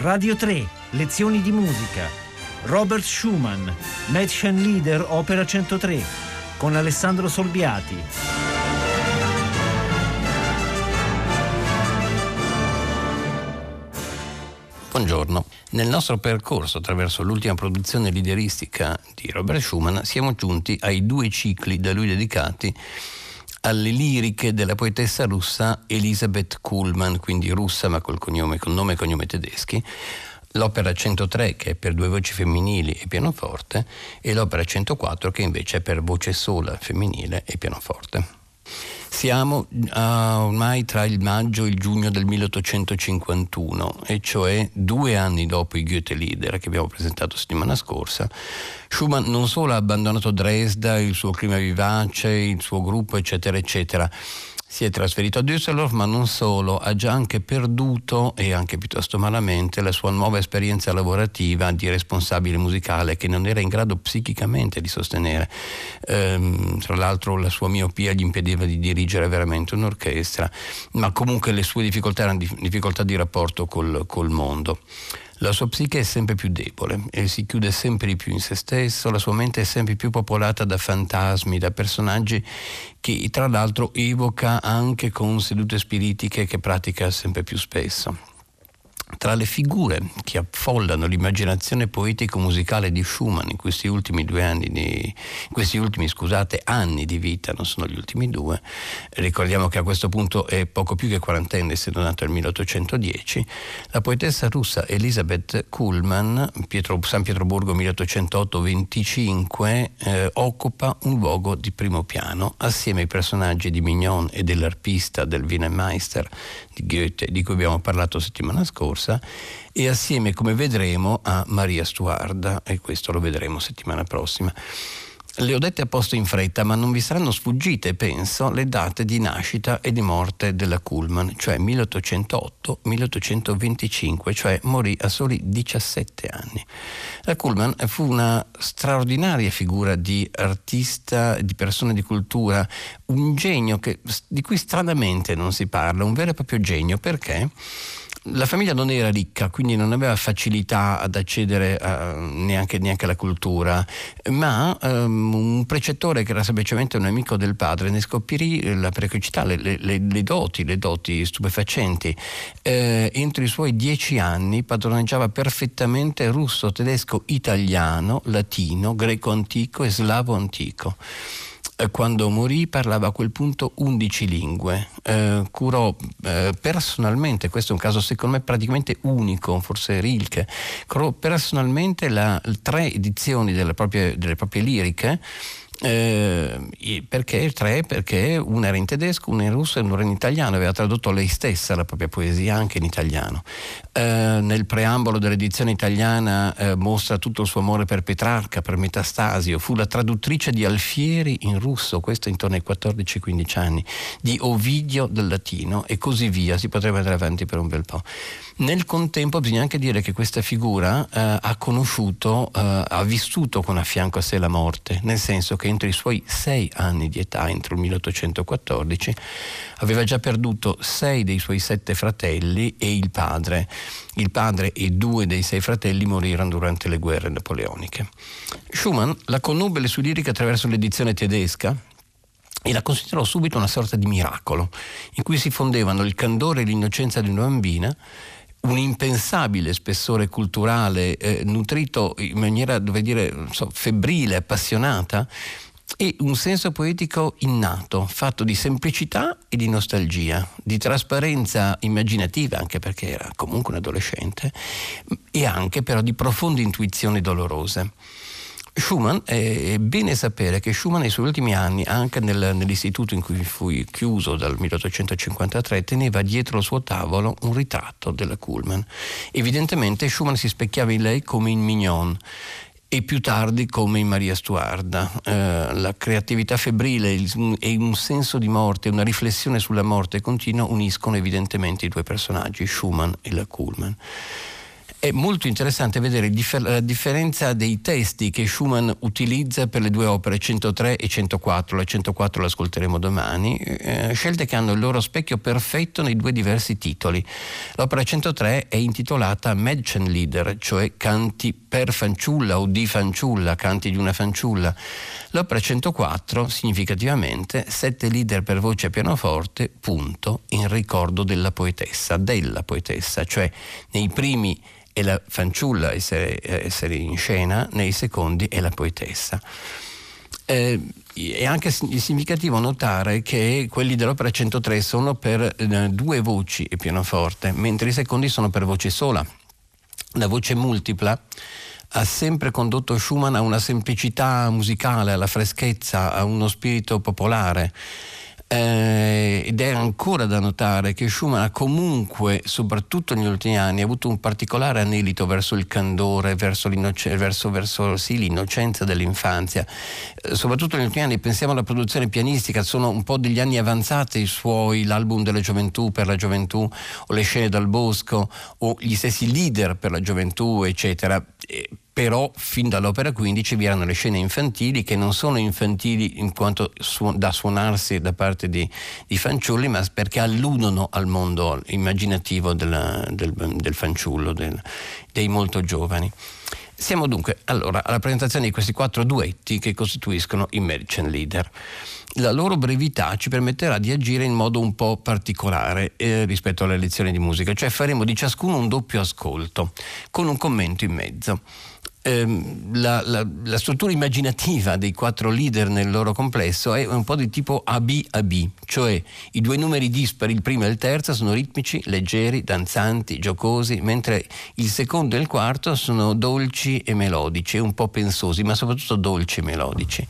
Radio 3, lezioni di musica. Robert Schumann, Mädchen Leader Opera 103, con Alessandro Solbiati. Buongiorno. Nel nostro percorso attraverso l'ultima produzione lideristica di Robert Schumann siamo giunti ai due cicli da lui dedicati alle liriche della poetessa russa Elisabeth Kuhlmann, quindi russa ma col, cognome, con nome e cognome tedeschi, l'opera 103 che è per due voci femminili e pianoforte e l'opera 104 che invece è per voce sola femminile e pianoforte. Siamo uh, ormai tra il maggio e il giugno del 1851, e cioè due anni dopo i Goethe Lieder che abbiamo presentato settimana scorsa. Schumann non solo ha abbandonato Dresda, il suo clima vivace, il suo gruppo, eccetera, eccetera, si è trasferito a Düsseldorf, ma non solo, ha già anche perduto, e anche piuttosto malamente, la sua nuova esperienza lavorativa di responsabile musicale che non era in grado psichicamente di sostenere. Ehm, tra l'altro la sua miopia gli impediva di dirigere veramente un'orchestra, ma comunque le sue difficoltà erano difficoltà di rapporto col, col mondo. La sua psiche è sempre più debole e si chiude sempre di più in se stesso, la sua mente è sempre più popolata da fantasmi, da personaggi che tra l'altro evoca anche con sedute spiritiche che pratica sempre più spesso. Tra le figure che affollano l'immaginazione poetico-musicale di Schumann in questi ultimi due anni di, questi ultimi scusate, anni di vita, non sono gli ultimi due, ricordiamo che a questo punto è poco più che quarantenne, essendo nato nel 1810, la poetessa russa Elisabeth Kuhlmann, Pietro, San Pietroburgo 1808-25, eh, occupa un luogo di primo piano assieme ai personaggi di Mignon e dell'arpista del Wiener Meister Goethe, di cui abbiamo parlato settimana scorsa, e assieme, come vedremo, a Maria Stuarda, e questo lo vedremo settimana prossima. Le ho dette a posto in fretta, ma non vi saranno sfuggite, penso, le date di nascita e di morte della Kuhlman, cioè 1808-1825, cioè morì a soli 17 anni. La Kuhlman fu una straordinaria figura di artista, di persona di cultura, un genio che, di cui stranamente non si parla, un vero e proprio genio, perché? La famiglia non era ricca, quindi non aveva facilità ad accedere a, neanche, neanche, alla cultura, ma um, un precettore che era semplicemente un amico del padre ne scoprì la precocità, le, le, le, doti, le doti stupefacenti. Eh, entro i suoi dieci anni padroneggiava perfettamente russo, tedesco, italiano, latino, greco antico e slavo antico. Eh, quando morì parlava a quel punto 11 lingue, eh, curò eh, personalmente, questo è un caso secondo me praticamente unico, forse Rilke, curò personalmente la, tre edizioni delle proprie, delle proprie liriche eh, perché tre? Perché una era in tedesco, una in russo e una era in italiano, aveva tradotto lei stessa la propria poesia anche in italiano. Eh, nel preambolo dell'edizione italiana eh, mostra tutto il suo amore per Petrarca, per Metastasio, fu la traduttrice di Alfieri in russo, questo intorno ai 14-15 anni, di Ovidio del latino e così via, si potrebbe andare avanti per un bel po'. Nel contempo bisogna anche dire che questa figura eh, ha conosciuto, eh, ha vissuto con a fianco a sé la morte, nel senso che entro i suoi sei anni di età, entro il 1814, aveva già perduto sei dei suoi sette fratelli e il padre. Il padre e due dei sei fratelli morirono durante le guerre napoleoniche. Schumann la conobbe le sue liriche attraverso l'edizione tedesca, e la considerò subito una sorta di miracolo, in cui si fondevano il candore e l'innocenza di una bambina un impensabile spessore culturale eh, nutrito in maniera, dove dire, so, febbrile, appassionata e un senso poetico innato, fatto di semplicità e di nostalgia, di trasparenza immaginativa, anche perché era comunque un adolescente, e anche però di profonde intuizioni dolorose. Schumann, è bene sapere che Schumann nei suoi ultimi anni, anche nel, nell'istituto in cui fu chiuso dal 1853, teneva dietro il suo tavolo un ritratto della Kuhlmann. Evidentemente Schumann si specchiava in lei come in Mignon e più tardi come in Maria Stuarda. Eh, la creatività febbrile e un senso di morte, una riflessione sulla morte continua uniscono evidentemente i due personaggi, Schumann e la Kuhlmann. È molto interessante vedere differ- la differenza dei testi che Schumann utilizza per le due opere 103 e 104. La 104 l'ascolteremo domani, eh, scelte che hanno il loro specchio perfetto nei due diversi titoli. L'opera 103 è intitolata Mädchenlieder, cioè canti per fanciulla o di fanciulla, canti di una fanciulla. L'opera 104, significativamente, sette leader per voce e pianoforte, punto, in ricordo della poetessa, della poetessa, cioè nei primi è la fanciulla essere, essere in scena, nei secondi è la poetessa. Eh, è anche significativo notare che quelli dell'opera 103 sono per eh, due voci e pianoforte, mentre i secondi sono per voce sola. La voce multipla ha sempre condotto Schumann a una semplicità musicale, alla freschezza, a uno spirito popolare eh, ed è ancora da notare che Schumann ha comunque, soprattutto negli ultimi anni, avuto un particolare anelito verso il candore, verso, verso, verso sì, l'innocenza dell'infanzia. Eh, soprattutto negli ultimi anni, pensiamo alla produzione pianistica, sono un po' degli anni avanzati i suoi, l'album della gioventù per la gioventù, o le scene dal bosco, o gli stessi leader per la gioventù, eccetera. Eh, però fin dall'opera 15 vi erano le scene infantili che non sono infantili in quanto su, da suonarsi da parte di, di, fanciulli, ma perché alludono al mondo immaginativo della, del, del, fanciullo, del, dei molto giovani. Siamo dunque allora alla presentazione di questi quattro duetti che costituiscono i Merchant Leader. La loro brevità ci permetterà di agire in modo un po' particolare eh, rispetto alle lezioni di musica, cioè faremo di ciascuno un doppio ascolto con un commento in mezzo la, la, la, struttura immaginativa dei quattro leader nel loro complesso è un po' di tipo AB-AB, cioè i due numeri dispari, il primo e il terzo, sono ritmici, leggeri, danzanti, giocosi, mentre il secondo e il quarto sono dolci e melodici, un po' pensosi, ma soprattutto dolci e melodici.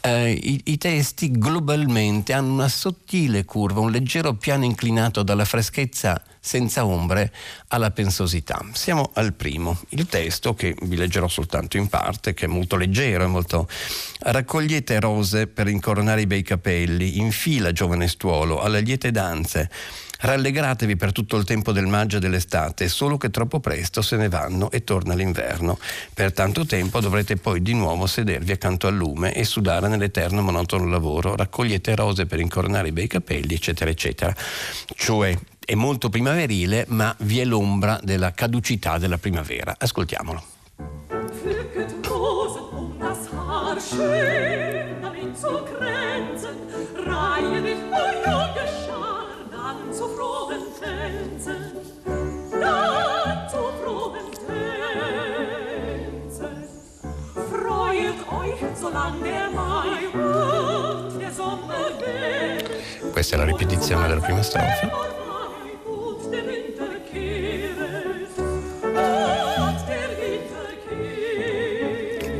Eh, i, I testi globalmente hanno una sottile curva, un leggero piano inclinato dalla freschezza senza ombre alla pensosità. Siamo al primo, il testo che vi leggerò soltanto in parte, che è molto leggero, è molto... Raccogliete rose per incoronare i bei capelli, in fila giovane stuolo, alle liete danze. Rallegratevi per tutto il tempo del maggio e dell'estate, solo che troppo presto se ne vanno e torna l'inverno. Per tanto tempo dovrete poi di nuovo sedervi accanto al lume e sudare nell'eterno monotono lavoro. Raccogliete rose per incoronare i bei capelli, eccetera, eccetera. Cioè, è molto primaverile, ma vi è l'ombra della caducità della primavera. Ascoltiamolo. Questa è la ripetizione della prima strofa.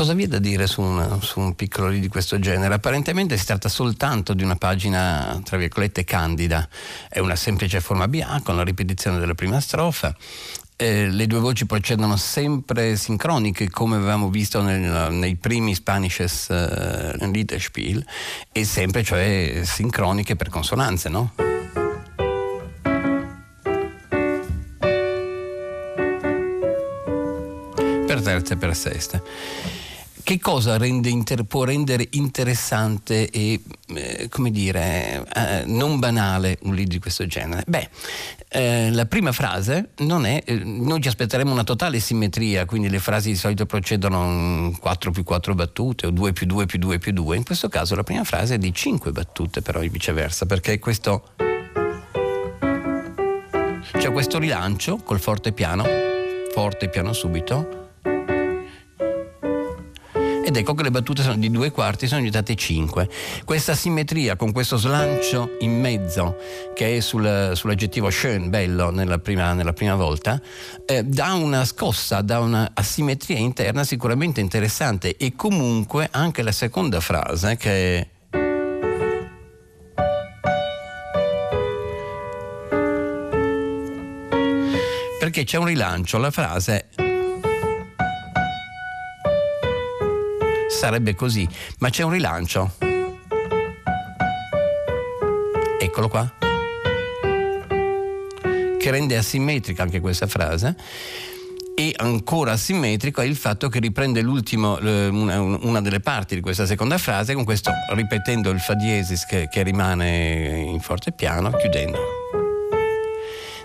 cosa vi è da dire su, una, su un piccolo di questo genere? Apparentemente si tratta soltanto di una pagina, tra virgolette, candida. È una semplice forma BA con la ripetizione della prima strofa. Eh, le due voci procedono sempre sincroniche come avevamo visto nel, nei primi Spanishes uh, Liederspiel e sempre cioè sincroniche per consonanze, no? per terze e per seste. Che cosa rende inter- può rendere interessante e, eh, come dire, eh, non banale un libro di questo genere? Beh, eh, la prima frase non è, eh, noi ci aspetteremo una totale simmetria, quindi le frasi di solito procedono 4 più 4 battute o 2 più 2 più 2 più 2, in questo caso la prima frase è di 5 battute però e viceversa, perché questo... C'è questo rilancio col forte piano, forte piano subito, ed ecco che le battute sono di due quarti sono diventate cinque. Questa simmetria con questo slancio in mezzo che è sul, sull'aggettivo schön, bello nella prima, nella prima volta, eh, dà una scossa, dà una asimmetria interna sicuramente interessante e comunque anche la seconda frase che è perché c'è un rilancio, la frase sarebbe così, ma c'è un rilancio. Eccolo qua. Che rende asimmetrica anche questa frase e ancora asimmetrico è il fatto che riprende l'ultimo, una, delle parti di questa seconda frase con questo ripetendo il fa diesis che, rimane in fortepiano, chiudendo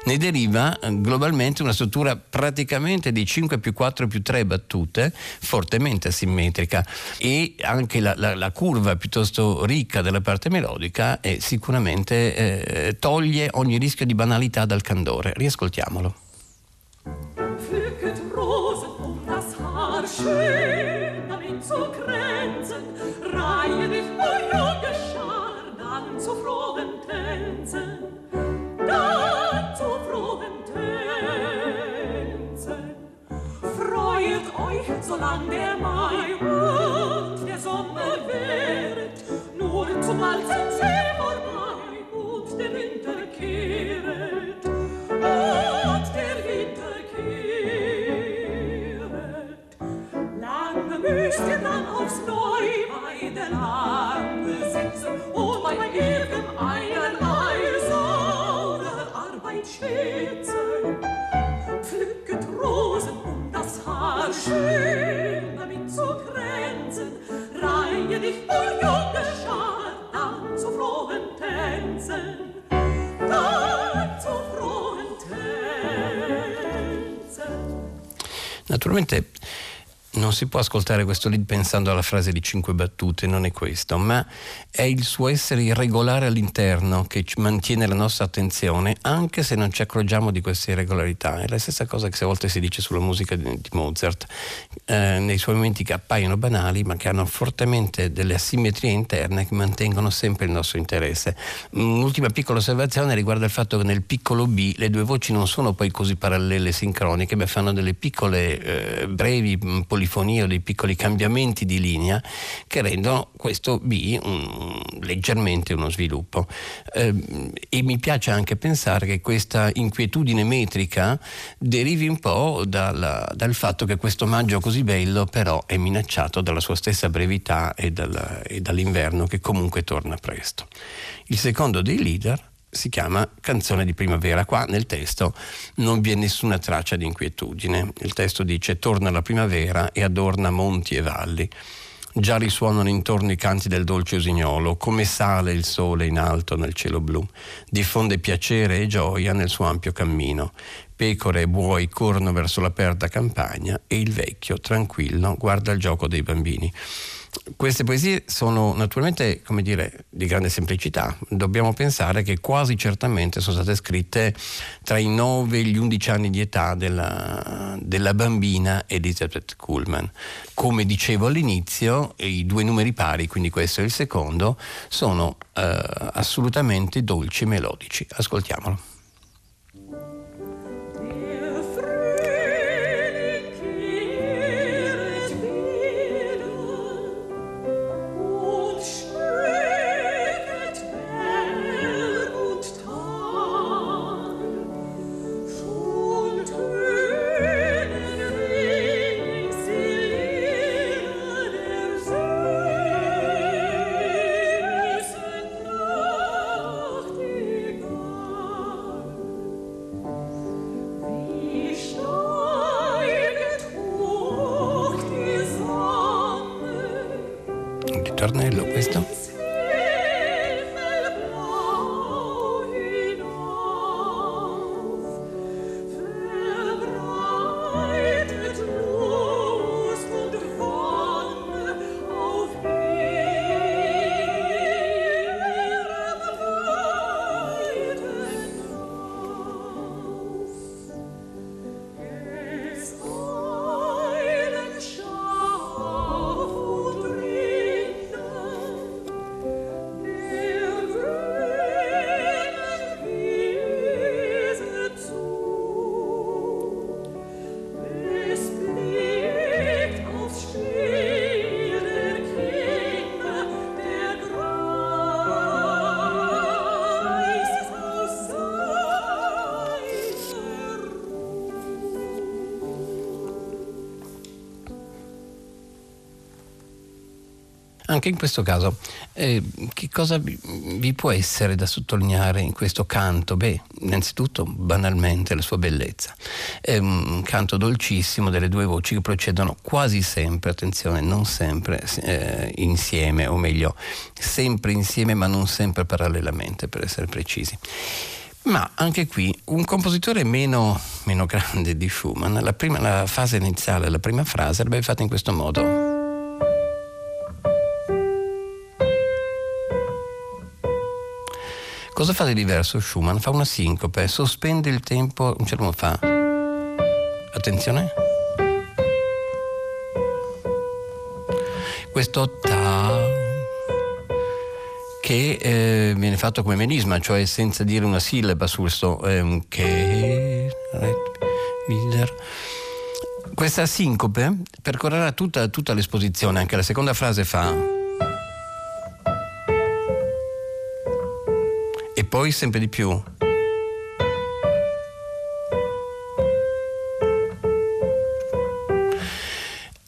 ne deriva eh, globalmente una struttura praticamente di 5 più 4 più 3 battute, fortemente asimmetrica e anche la, la, la curva piuttosto ricca della parte melodica è sicuramente eh, toglie ogni rischio di banalità dal candore. Riascoltiamolo. Schön damit zu kränzen, solang der Mai und der Sommer währet, nur zum Alten Naturalmente non si può ascoltare questo lead pensando alla frase di cinque battute, non è questo, ma è il suo essere irregolare all'interno che mantiene la nostra attenzione anche se non ci accorgiamo di queste irregolarità. È la stessa cosa che a volte si dice sulla musica di, Mozart, eh, nei suoi momenti che appaiono banali ma che hanno fortemente delle asimmetrie interne che mantengono sempre il nostro interesse. Un'ultima piccola osservazione riguarda il fatto che nel piccolo B le due voci non sono poi così parallele e sincroniche, ma fanno delle piccole eh, brevi polifonie o dei piccoli cambiamenti di linea che rendono questo B un, leggermente uno sviluppo. Eh, e mi piace anche pensare che questa inquietudine metrica derivi un po' dalla, dal fatto che questo maggio così bello però è minacciato dalla sua stessa brevità e, dalla, e dall'inverno che comunque torna presto. Il secondo dei leader si chiama Canzone di primavera. Qua nel testo non vi è nessuna traccia di inquietudine. Il testo dice torna la primavera e adorna monti e valli. Già risuonano intorno i canti del dolce usignolo, come sale il sole in alto nel cielo blu. Diffonde piacere e gioia nel suo ampio cammino. Pecore e buoi corrono verso l'aperta campagna e il vecchio, tranquillo, guarda il gioco dei bambini. Queste poesie sono naturalmente, come dire, di grande semplicità. Dobbiamo pensare che quasi certamente sono state scritte tra i 9 e gli 11 anni di età della, della bambina Elizabeth Kuhlman. Come dicevo all'inizio, i due numeri pari, quindi questo e il secondo, sono eh, assolutamente dolci e melodici. Ascoltiamolo. Anche in questo caso, eh, che cosa vi, può essere da sottolineare in questo canto? Beh, innanzitutto, banalmente, la sua bellezza. È un canto dolcissimo delle due voci che procedono quasi sempre, attenzione, non sempre eh, insieme, o meglio, sempre insieme ma non sempre parallelamente, per essere precisi. Ma anche qui un compositore meno, meno grande di Schumann, la, prima, la fase iniziale, la prima frase, l'avrebbe fatta in questo modo. Cosa fa di diverso Schumann? Fa una sincope, sospende il tempo, un certo modo fa. Attenzione. Questo ta che eh, viene fatto come melisma, cioè senza dire una sillaba sul so, un che questa sincope percorrerà tutta, tutta l'esposizione, anche la seconda frase fa poi sempre di più.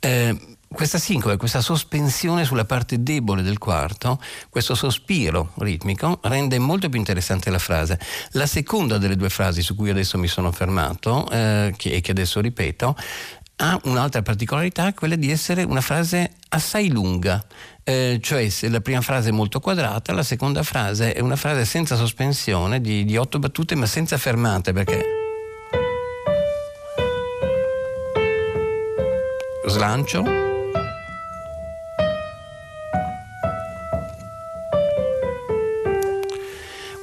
Eh, questa sincope, questa sospensione sulla parte debole del quarto, questo sospiro ritmico rende molto più interessante la frase. La seconda delle due frasi su cui adesso mi sono fermato eh, che, e che adesso ripeto ha un'altra particolarità, quella di essere una frase assai lunga, eh, cioè la prima frase è molto quadrata, la seconda frase è una frase senza sospensione di, di otto battute ma senza fermate perché slancio.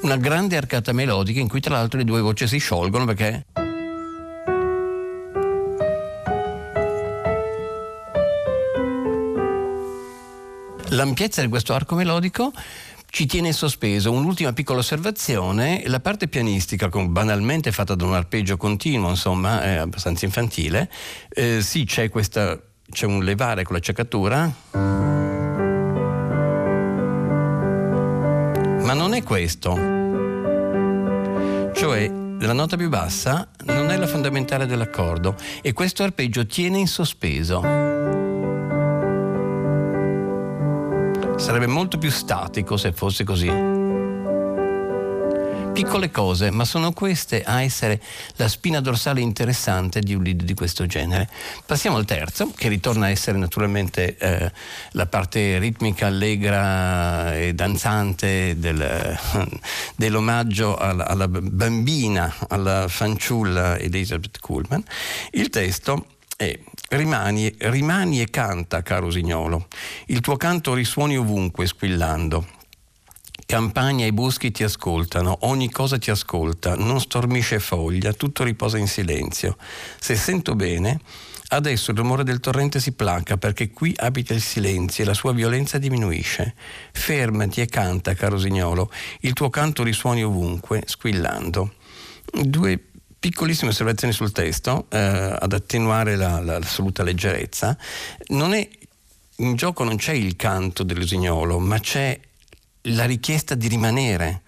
Una grande arcata melodica in cui tra l'altro le due voci si sciolgono perché l'ampiezza di questo arco melodico ci tiene in sospeso. Un'ultima piccola osservazione, la parte pianistica, banalmente fatta da un arpeggio continuo, insomma, è abbastanza infantile, eh, sì c'è, questa, c'è un levare con l'acciaccatura, ma non è questo. Cioè, la nota più bassa non è la fondamentale dell'accordo e questo arpeggio tiene in sospeso. Sarebbe molto più statico se fosse così. Piccole cose, ma sono queste a essere la spina dorsale interessante di un lead di questo genere. Passiamo al terzo, che ritorna a essere naturalmente eh, la parte ritmica, allegra e danzante del, dell'omaggio alla, alla bambina, alla fanciulla Elizabeth Kuhlman. Il testo è rimani, rimani e canta, caro Signolo. Il tuo canto risuoni ovunque, squillando. Campagna e boschi ti ascoltano, ogni cosa ti ascolta, non stormisce foglia, tutto riposa in silenzio. Se sento bene, adesso il rumore del torrente si placa perché qui abita il silenzio e la sua violenza diminuisce. Fermati e canta, caro Signolo, il tuo canto risuoni ovunque, squillando. Due piccolissime osservazioni sul testo, eh, ad attenuare la, la, l'assoluta leggerezza. Non è, in gioco non c'è il canto dell'usignolo, ma c'è la richiesta di rimanere,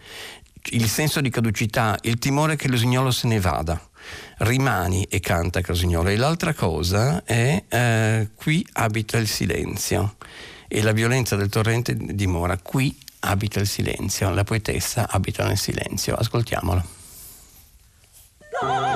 il senso di caducità, il timore che l'usignolo se ne vada. Rimani e canta Casignolo. E l'altra cosa è eh, qui abita il silenzio e la violenza del torrente dimora. Qui abita il silenzio, la poetessa abita nel silenzio. Ascoltiamolo. 走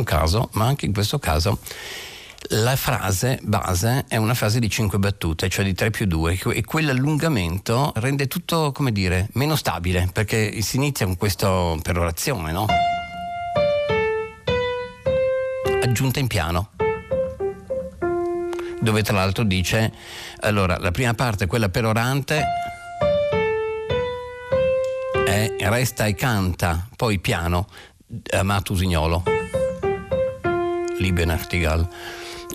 un caso, ma anche in questo caso La frase base è una frase di cinque battute, cioè di 3 più 2, e quell'allungamento rende tutto, come dire, meno stabile, perché si inizia con questo perorazione, no? Aggiunta in piano dove tra l'altro dice, allora, la prima parte, quella perorante, è resta e canta, poi piano, amato usignolo, Liebe Nachtigall.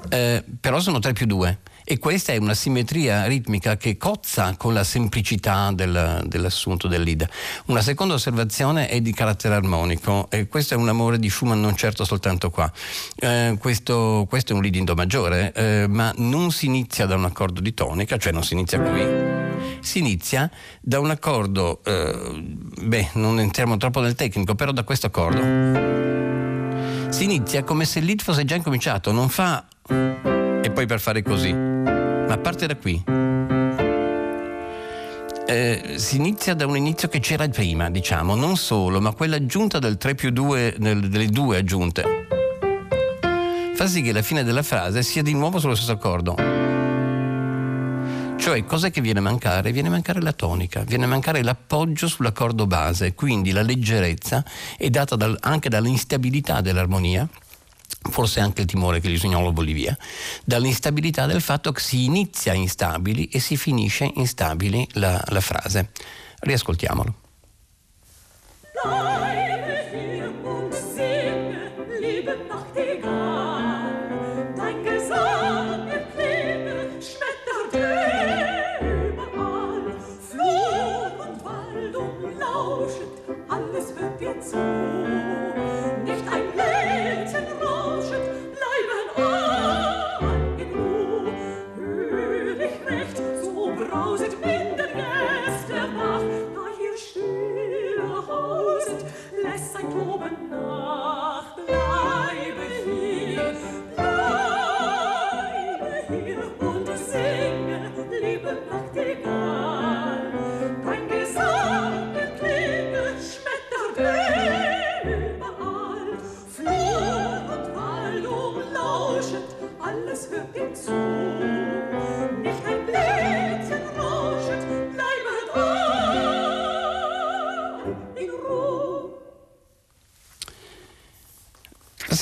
Eh, però sono 3 più 2 e questa è una simmetria ritmica che cozza con la semplicità del, dell'assunto del lead. Una seconda osservazione è di carattere armonico e questo è un amore di Schumann non certo soltanto qua. Eh, questo, questo, è un lead in do maggiore, eh, ma non si inizia da un accordo di tonica, cioè non si inizia qui. Si inizia da un accordo, eh, beh, non entriamo troppo nel tecnico, però da questo accordo si inizia come se lead fosse già incominciato, non fa e poi per fare così, ma parte da qui. Eh, si inizia da un inizio che c'era prima, diciamo, non solo, ma quell'aggiunta del 3 più 2, delle due aggiunte, fa sì che la fine della frase sia di nuovo sullo stesso accordo. Cioè, cos'è che viene a mancare? Viene a mancare la tonica, viene a mancare l'appoggio sull'accordo base, quindi la leggerezza è data dal, anche dall'instabilità dell'armonia forse anche il timore che gli sognò Bolivia, dall'instabilità del fatto che si inizia instabili e si finisce instabili la, la frase. Riascoltiamolo.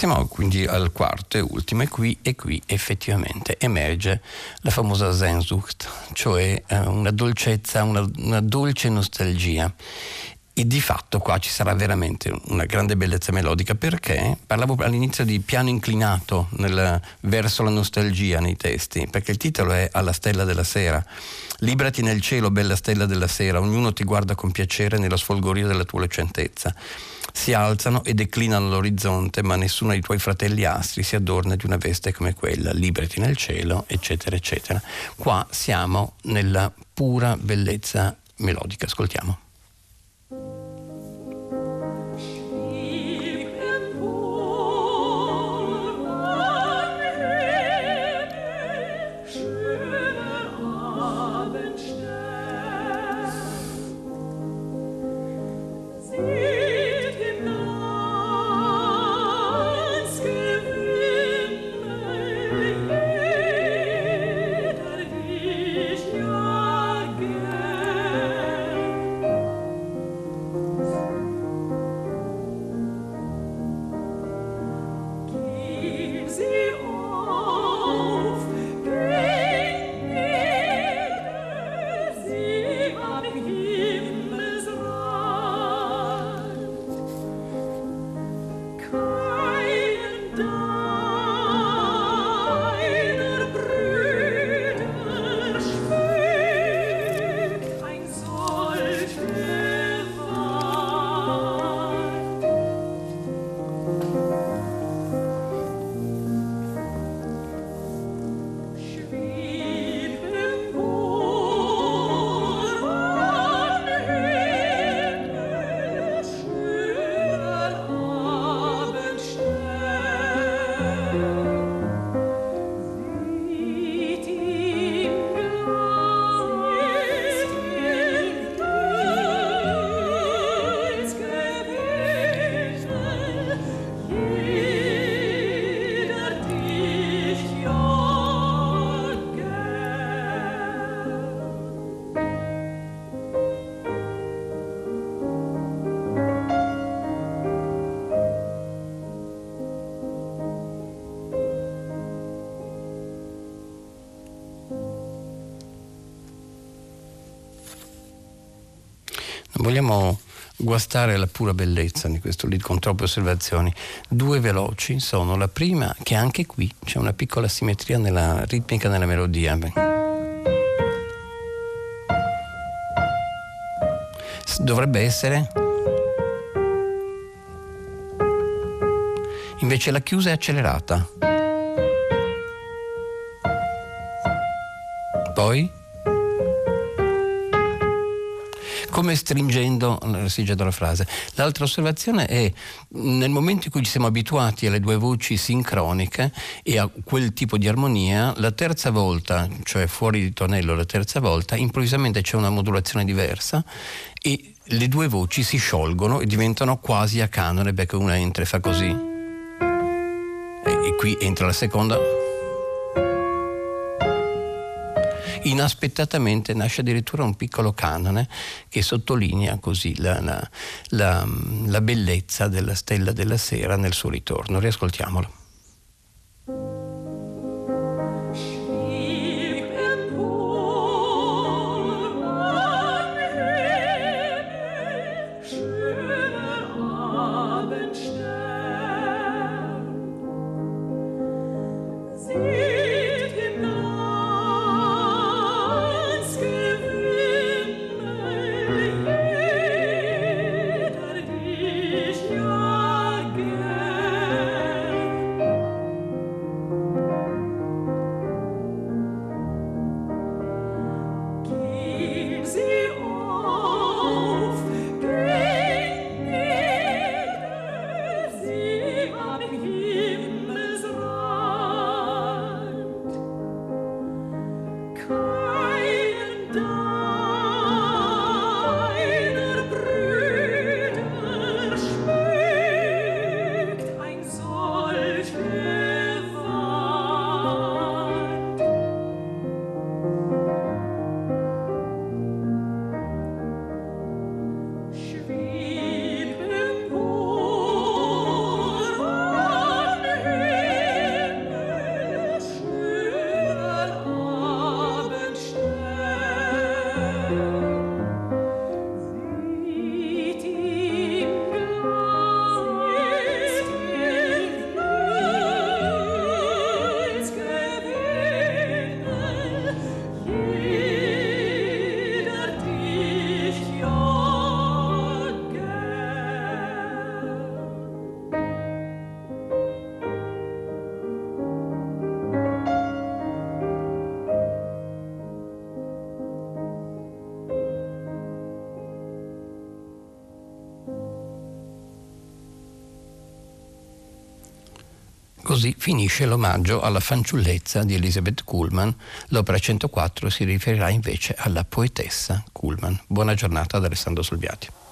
Passiamo quindi al quarto e ultimo e qui, e qui effettivamente emerge la famosa Sehnsucht, cioè eh, una dolcezza, una, una dolce nostalgia. E di fatto qua ci sarà veramente una grande bellezza melodica perché parlavo all'inizio di piano inclinato nel, verso la nostalgia nei testi, perché il titolo è Alla stella della sera. Librati nel cielo, bella stella della sera, ognuno ti guarda con piacere nello sfolgorio della tua lucentezza si alzano e declinano l'orizzonte, ma nessuno dei tuoi fratelli astri si adorna di una veste come quella, liberati nel cielo, eccetera, eccetera. Qua siamo nella pura bellezza melodica, ascoltiamo. Vogliamo guastare la pura bellezza di questo lead con troppe osservazioni. Due veloci sono la prima, che anche qui c'è una piccola simmetria nella ritmica nella melodia. Dovrebbe essere. Invece la chiusa è accelerata. Poi come stringendo, la frase. L'altra osservazione è nel momento in cui ci siamo abituati alle due voci sincroniche e a quel tipo di armonia, la terza volta, cioè fuori di tonello la terza volta, improvvisamente c'è una modulazione diversa e le due voci si sciolgono e diventano quasi a canone perché una entra e fa così. E, e qui entra la seconda inaspettatamente nasce addirittura un piccolo canone che sottolinea così la, la, la, la bellezza della stella della sera nel suo ritorno. Riascoltiamolo. Così finisce l'omaggio alla fanciullezza di Elizabeth Kuhlman. L'opera 104 si riferirà invece alla poetessa Kuhlman. Buona giornata ad Alessandro Solviati.